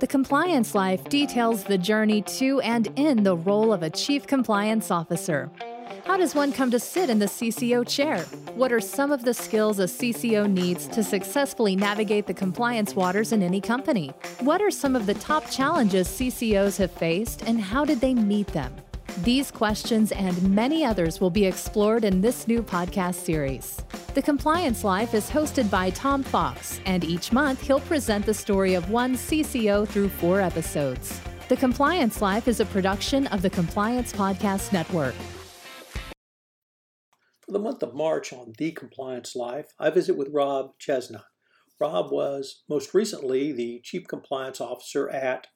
The Compliance Life details the journey to and in the role of a Chief Compliance Officer. How does one come to sit in the CCO chair? What are some of the skills a CCO needs to successfully navigate the compliance waters in any company? What are some of the top challenges CCOs have faced and how did they meet them? These questions and many others will be explored in this new podcast series. The Compliance Life is hosted by Tom Fox, and each month he'll present the story of one CCO through four episodes. The Compliance Life is a production of the Compliance Podcast Network. For the month of March on The Compliance Life, I visit with Rob Chesnut. Rob was most recently the Chief Compliance Officer at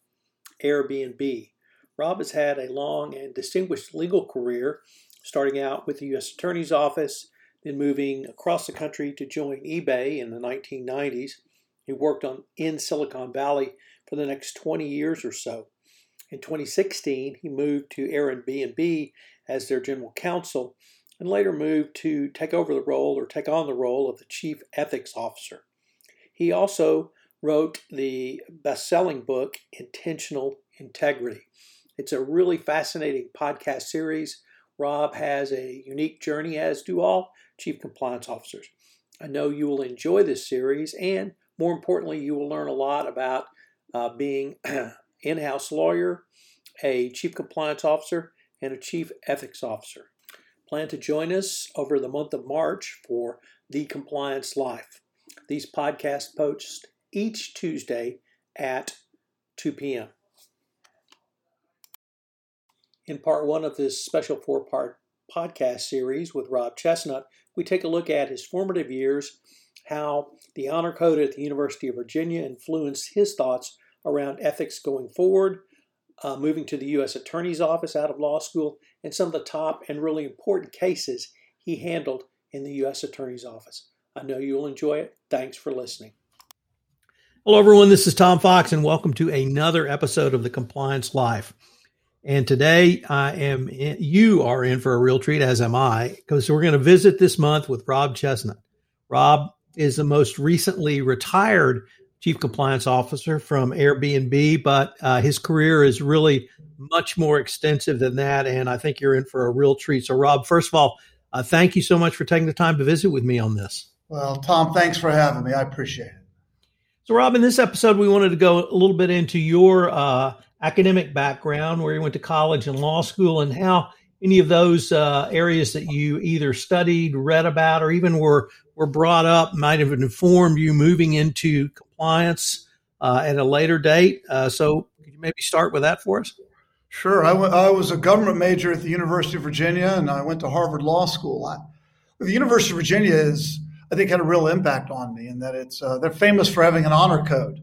Airbnb. Rob has had a long and distinguished legal career, starting out with the U.S. Attorney's Office, then moving across the country to join eBay in the 1990s. He worked on in Silicon Valley for the next 20 years or so. In 2016, he moved to Airbnb as their general counsel and later moved to take over the role or take on the role of the chief ethics officer. He also wrote the best selling book, Intentional Integrity. It's a really fascinating podcast series. Rob has a unique journey, as do all chief compliance officers. I know you will enjoy this series, and more importantly, you will learn a lot about uh, being in house lawyer, a chief compliance officer, and a chief ethics officer. Plan to join us over the month of March for The Compliance Life. These podcasts post each Tuesday at 2 p.m. In part one of this special four part podcast series with Rob Chesnut, we take a look at his formative years, how the honor code at the University of Virginia influenced his thoughts around ethics going forward, uh, moving to the U.S. Attorney's Office out of law school, and some of the top and really important cases he handled in the U.S. Attorney's Office. I know you'll enjoy it. Thanks for listening. Hello, everyone. This is Tom Fox, and welcome to another episode of the Compliance Life. And today I am, in, you are in for a real treat, as am I, because we're going to visit this month with Rob Chesnut. Rob is the most recently retired chief compliance officer from Airbnb, but uh, his career is really much more extensive than that. And I think you're in for a real treat. So, Rob, first of all, uh, thank you so much for taking the time to visit with me on this. Well, Tom, thanks for having me. I appreciate it. So, Rob, in this episode, we wanted to go a little bit into your uh, academic background, where you went to college and law school, and how any of those uh, areas that you either studied, read about, or even were were brought up might have informed you moving into compliance uh, at a later date. Uh, so, could you maybe start with that for us? Sure. I, w- I was a government major at the University of Virginia, and I went to Harvard Law School. I, the University of Virginia is, I think, had a real impact on me in that it's uh, they're famous for having an honor code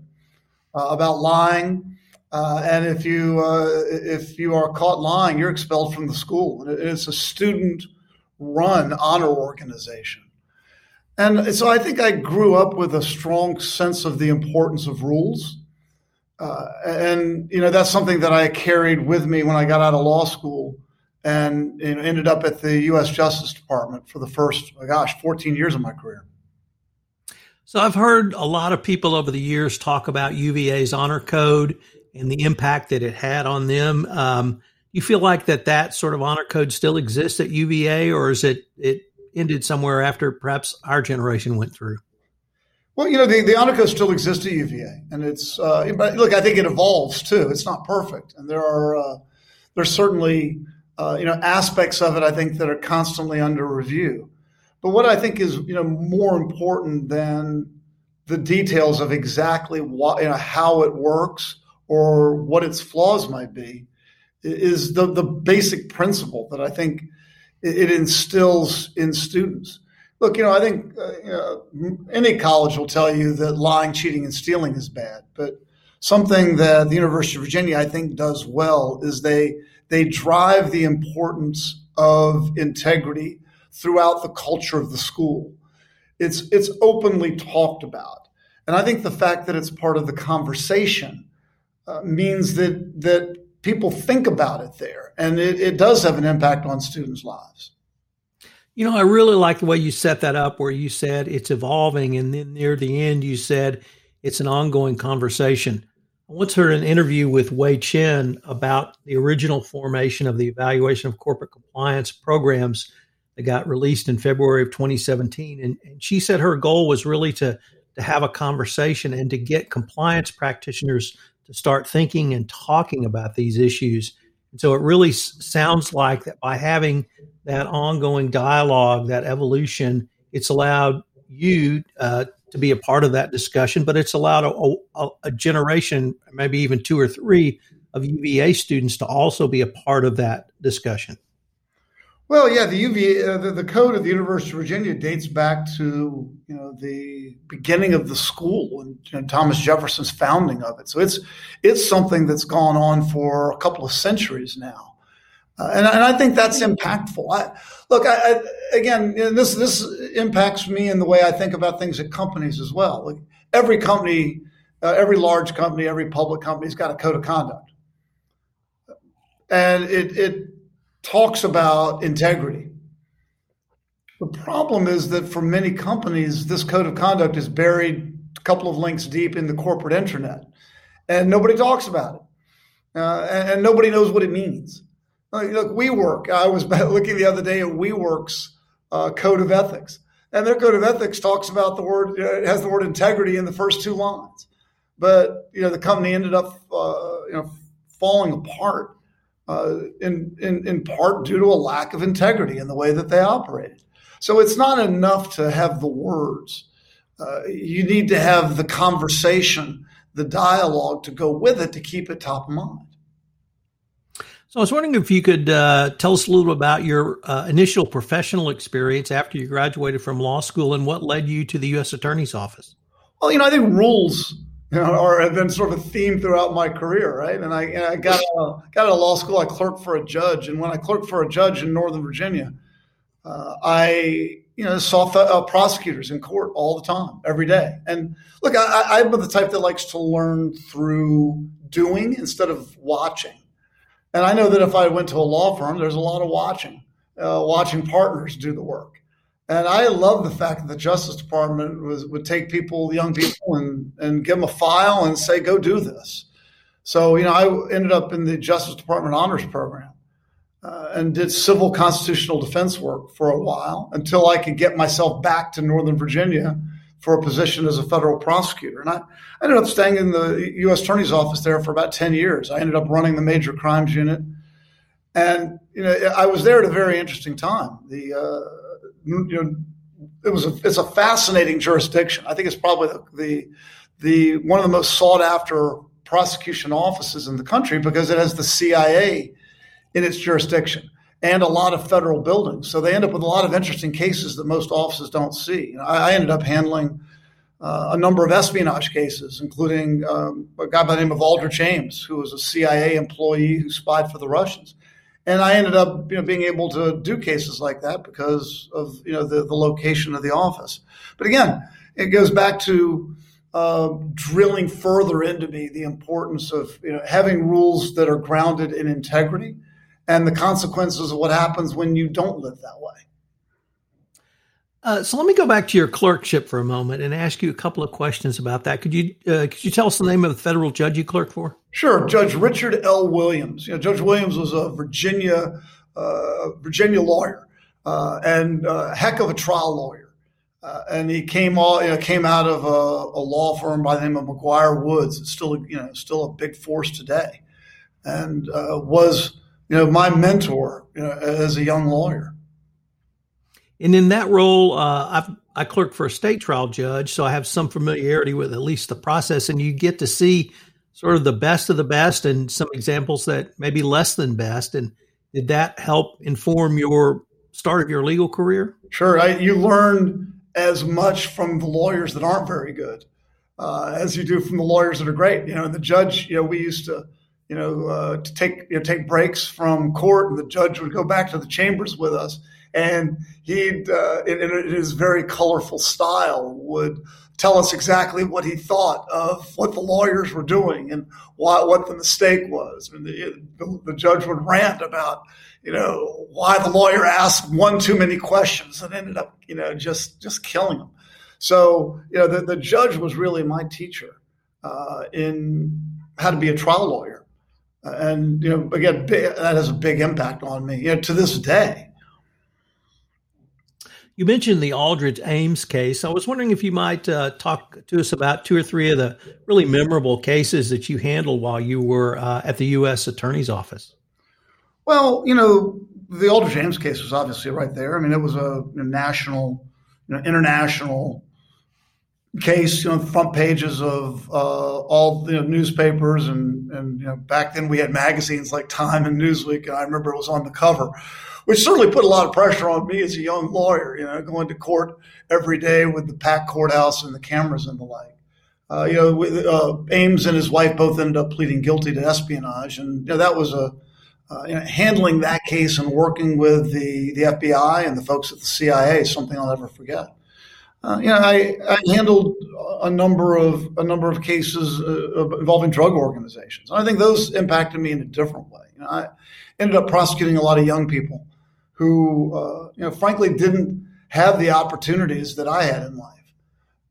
uh, about lying uh, and if you uh, if you are caught lying, you're expelled from the school. It's a student-run honor organization, and so I think I grew up with a strong sense of the importance of rules, uh, and you know that's something that I carried with me when I got out of law school, and you know, ended up at the U.S. Justice Department for the first, oh gosh, 14 years of my career. So I've heard a lot of people over the years talk about UVA's honor code and the impact that it had on them. Um, you feel like that that sort of honor code still exists at UVA, or is it it ended somewhere after perhaps our generation went through? Well, you know, the, the honor code still exists at UVA, and it's uh, but look, I think it evolves too. It's not perfect, and there are uh, there's certainly uh, you know aspects of it I think that are constantly under review. But what I think is you know more important than the details of exactly what you know how it works or what its flaws might be is the, the basic principle that I think it, instills in students. Look, you know, I think uh, you know, any college will tell you that lying, cheating, and stealing is bad. But something that the University of Virginia, I think, does well is they they drive the importance of integrity throughout the culture of the school. It's it's openly talked about, and I think the fact that it's part of the conversation uh, means that that people think about it there, and it, it does have an impact on students' lives. You know, I really like the way you set that up, where you said it's evolving, and then near the end, you said it's an ongoing conversation. I once heard an interview with Hui Chen about the original formation of the evaluation of corporate compliance programs that got released in February of 2017. And, and she said her goal was really to, to have a conversation and to get compliance practitioners to start thinking and talking about these issues. And so it really s- sounds like that by having that ongoing dialogue, that evolution, it's allowed you uh, to be a part of that discussion, but it's allowed a, a, a, generation, maybe even two or three, of UVA students to also be a part of that discussion. Well, yeah, the UVA, uh, the, the, code of the University of Virginia dates back to you know the beginning of the school and you know, Thomas Jefferson's founding of it. So it's it's something that's gone on for a couple of centuries now, uh, and, and I think that's impactful. I, look, I, I, again, this this impacts me in the way I think about things at companies as well. Like every company, uh, every large company, every public company's got a code of conduct, and it it talks about integrity. The problem is that for many companies, this code of conduct is buried a couple of links deep in the corporate intranet, and nobody talks about it, uh, and, and, nobody knows what it means. Like, look, WeWork. I was looking the other day at WeWork's uh, code of ethics, and their code of ethics talks about the word. Uh, it has the word integrity in the first two lines, but you know the company ended up uh, you know falling apart uh, in, in, in part due to a lack of integrity in the way that they operated. So it's not enough to have the words. Uh, you need to have the conversation, the dialogue to go with it to keep it top of mind. So I was wondering if you could uh, tell us a little about your uh, initial professional experience after you graduated from law school and what led you to the U.S. Attorney's Office. Well, you know, I think rules you know, or have been sort of a theme throughout my career, right? And I, and I got a, got out of law school. I clerked for a judge, and when I clerked for a judge in Northern Virginia, uh, I you know saw uh, prosecutors in court all the time, every day. And look, I, I'm the type that likes to learn through doing instead of watching. And I know that if I went to a law firm, there's a lot of watching, uh, watching partners do the work. And I love the fact that the Justice Department was, would take people, young people, and, and give them a file and say, go do this. So, you know, I ended up in the Justice Department Honors Program uh, and did civil constitutional defense work for a while until I could get myself back to Northern Virginia for a position as a federal prosecutor. And I, I ended up staying in the U.S. Attorney's Office there for about 10 years. I ended up running the major crimes unit. And, you know, I was there at a very interesting time. The, uh, you know, it was a, it's a fascinating jurisdiction. I think it's probably the, the, one of the most sought after prosecution offices in the country because it has the CIA in its jurisdiction and a lot of federal buildings. So they end up with a lot of interesting cases that most offices don't see. I, I ended up handling uh, a number of espionage cases, including um, a guy by the name of Aldrich Ames, who was a CIA employee who spied for the Russians and I ended up you know, being able to do cases like that because of you know the, the location of the office. But again, it goes back to uh, drilling further into me the importance of you know having rules that are grounded in integrity and the consequences of what happens when you don't live that way. Uh, so let me go back to your clerkship for a moment and ask you a couple of questions about that. Could you uh, could you tell us the name of the federal judge you clerked for? Sure, Judge Richard L. Williams. You know, Judge Williams was a Virginia uh, Virginia lawyer uh, and a heck of a trial lawyer. Uh, and he came all you know, came out of a, a, law firm by the name of McGuire Woods. It's still you know still a big force today, and uh, was you know my mentor you know, as a young lawyer. And in that role, uh, I clerked for a state trial judge, so I have some familiarity with at least the process, and you get to see sort of the best of the best and some examples that maybe less than best. And did that help inform your start of your legal career? Sure. I, you learn as much from the lawyers that aren't very good uh, as you do from the lawyers that are great. You know, the judge. You know, we used to you know, uh, to take you know, take breaks from court, and the judge would go back to the chambers with us, and he'd, uh, in, in, his very colorful style, would tell us exactly what he thought of what the lawyers were doing and why, what the mistake was. I the, the, the judge would rant about, you know, why the lawyer asked one too many questions and ended up, you know, just just killing him. So, you know, the, the judge was really my teacher uh, in how to be a trial lawyer. And, you know, again, that has a big impact on me, you know, to this day. You mentioned the Aldrich Ames case. I was wondering if you might uh, talk to us about two or three of the really memorable cases that you handled while you were uh, at the U.S. Attorney's Office. Well, you know, the Aldrich Ames case was obviously right there. I mean, it was a, national, you know, international case, you know, front pages of uh, all the you know, newspapers, and and you know, back then we had magazines like Time and Newsweek, and I remember it was on the cover, which certainly put a lot of pressure on me as a young lawyer. You know, going to court every day with the packed courthouse and the cameras and the like. Uh, you know, with, uh, Ames and his wife both ended up pleading guilty to espionage, and you know, that was a uh, you know, handling that case and working with the, the FBI and the folks at the CIA is something I'll never forget. Uh, you know, I, I, handled a number of a number of cases uh, involving drug organizations. And I think those impacted me in a different way. You know, I ended up prosecuting a lot of young people who, uh, you know, frankly didn't have the opportunities that I had in life.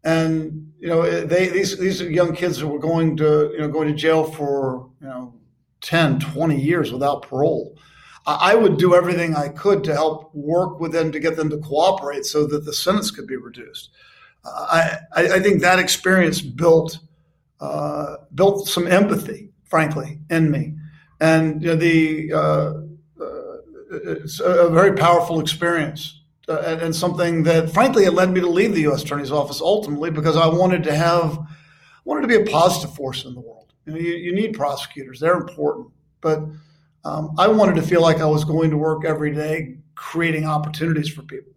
And you know, they these these young kids who were going to you know going to jail for you know 10, 20 years without parole. I would do everything I could to help work with them to get them to cooperate so that the sentence could be reduced. I, I, think that experience built uh, built some empathy, frankly, in me, and you know, the uh it's a very powerful experience uh, and, something that, frankly, it led me to leave the U.S. Attorney's Office ultimately because I wanted to have wanted to be a positive force in the world. You, know, you, you need prosecutors; they're important. But um, I wanted to feel like I was going to work every day, creating opportunities for people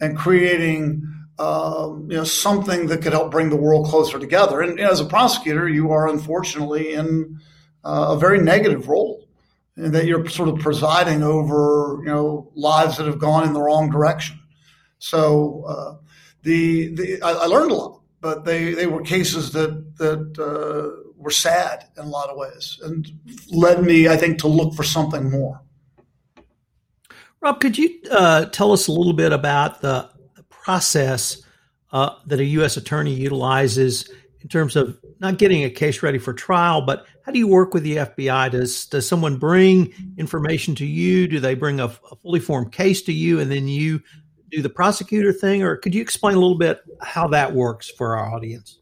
and creating um, you know something that could help bring the world closer together. And as a prosecutor, you are unfortunately in uh, a very negative role, in that you're sort of presiding over you know lives that have gone in the wrong direction. So uh, the, the I, I, learned a lot, but they they were cases that that uh, were sad in a lot of ways and led me, I think, to look for something more. Rob, could you uh, tell us a little bit about the, the process uh, that a U.S. attorney utilizes in terms of not getting a case ready for trial, but how do you work with the FBI? Does does someone bring information to you? Do they bring a, a fully formed case to you, and then you do the prosecutor thing? Or could you explain a little bit how that works for our audience?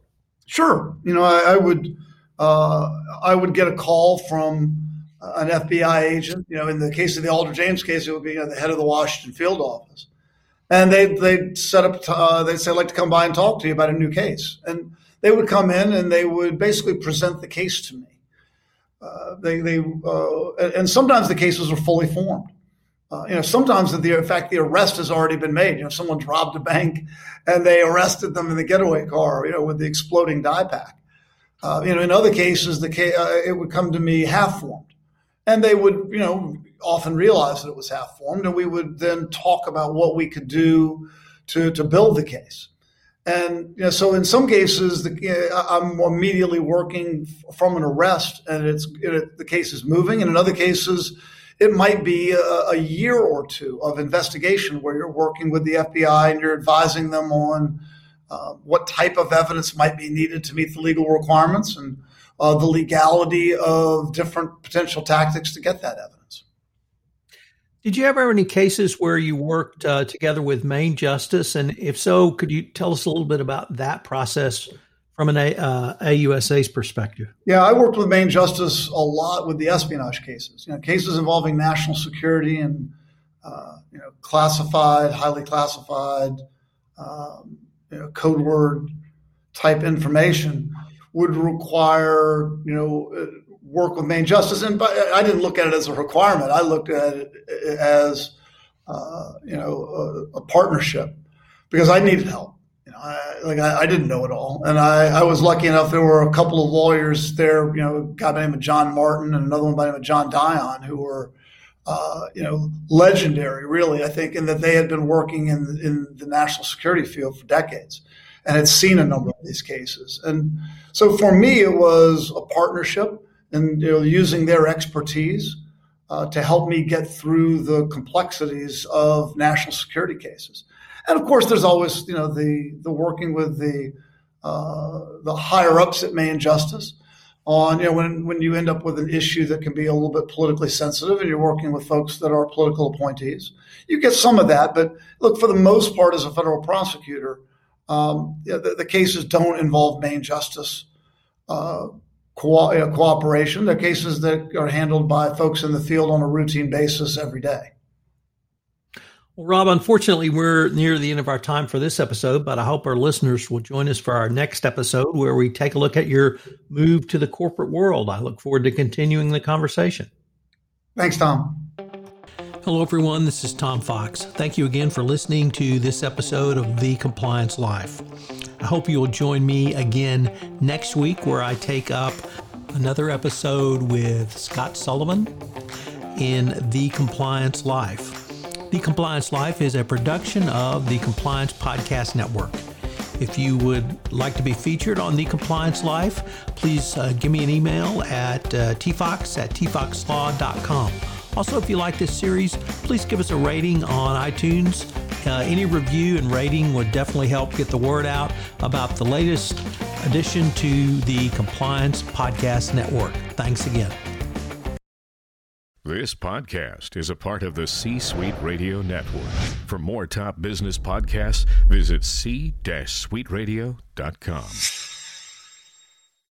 Sure. You know, I, I would uh, I would get a call from an FBI agent. You know, in the case of the Aldrich Ames case, it would be you know, the head of the Washington field office, and they they set up. Uh, they'd say, "I'd like to come by and talk to you about a new case," and they would come in and they would basically present the case to me. Uh, they they uh, and sometimes the cases are fully formed. Uh, you know, sometimes the in fact the arrest has already been made. You know, someone's robbed a bank and they arrested them in the getaway car. You know, with the exploding dye pack. Uh, you know, in other cases, the uh, it would come to me half formed, and they would, you know, often realize that it was half formed, and we would then talk about what we could do to to build the case. And you know, so in some cases, the, I'm immediately working from an arrest, and it's it, the case is moving. And in other cases, it might be a, a, year or two of investigation where you're working with the FBI and you're advising them on uh, what type of evidence might be needed to meet the legal requirements and uh, the legality of different potential tactics to get that evidence. Did you ever have any cases where you worked uh, together with Main Justice? And if so, could you tell us a little bit about that process from an uh, AUSA's perspective? Yeah, I worked with Main Justice a lot with the espionage cases, you know, cases involving national security and uh, you know, classified, highly classified, um, you know, code word type information would require, you know, work with main justice. And I didn't look at it as a requirement. I looked at it as, uh, you know, a, a, partnership because I needed help. You know, I, like I, I, didn't know it all, and I, I, was lucky enough. There were a couple of lawyers there. You know, a guy by the name of John Martin and another one by the name of John Dion, who were uh, you know, legendary, really, I think, in that they had been working in, in the national security field for decades and had seen a number of these cases. And so for me, it was a partnership and you know, using their expertise uh, to help me get through the complexities of national security cases. And of course, there's always, you know, the, the working with the, uh, the higher ups at Main Justice on you know when when you end up with an issue that can be a little bit politically sensitive and you're working with folks that are political appointees you get some of that but look for the most part as a federal prosecutor um, the, the, cases don't involve main justice uh, co- uh, cooperation they're cases that are handled by folks in the field on a routine basis every day well, Rob, unfortunately, we're near the end of our time for this episode, but I hope our listeners will join us for our next episode where we take a look at your move to the corporate world. I look forward to continuing the conversation. Thanks, Tom. Hello, everyone. This is Tom Fox. Thank you again for listening to this episode of The Compliance Life. I hope you'll join me again next week where I take up another episode with Scott Sullivan in The Compliance Life. The Compliance Life is a production of the Compliance Podcast Network. If you would like to be featured on The Compliance Life, please uh, give me an email at uh, tfox at tfoxlaw.com. Also, if you like this series, please give us a rating on iTunes. Uh, any review and rating would definitely help get the word out about the latest addition to the Compliance Podcast Network. Thanks again. This podcast is a part of the C Suite Radio Network. For more top business podcasts, visit c-suiteradio.com.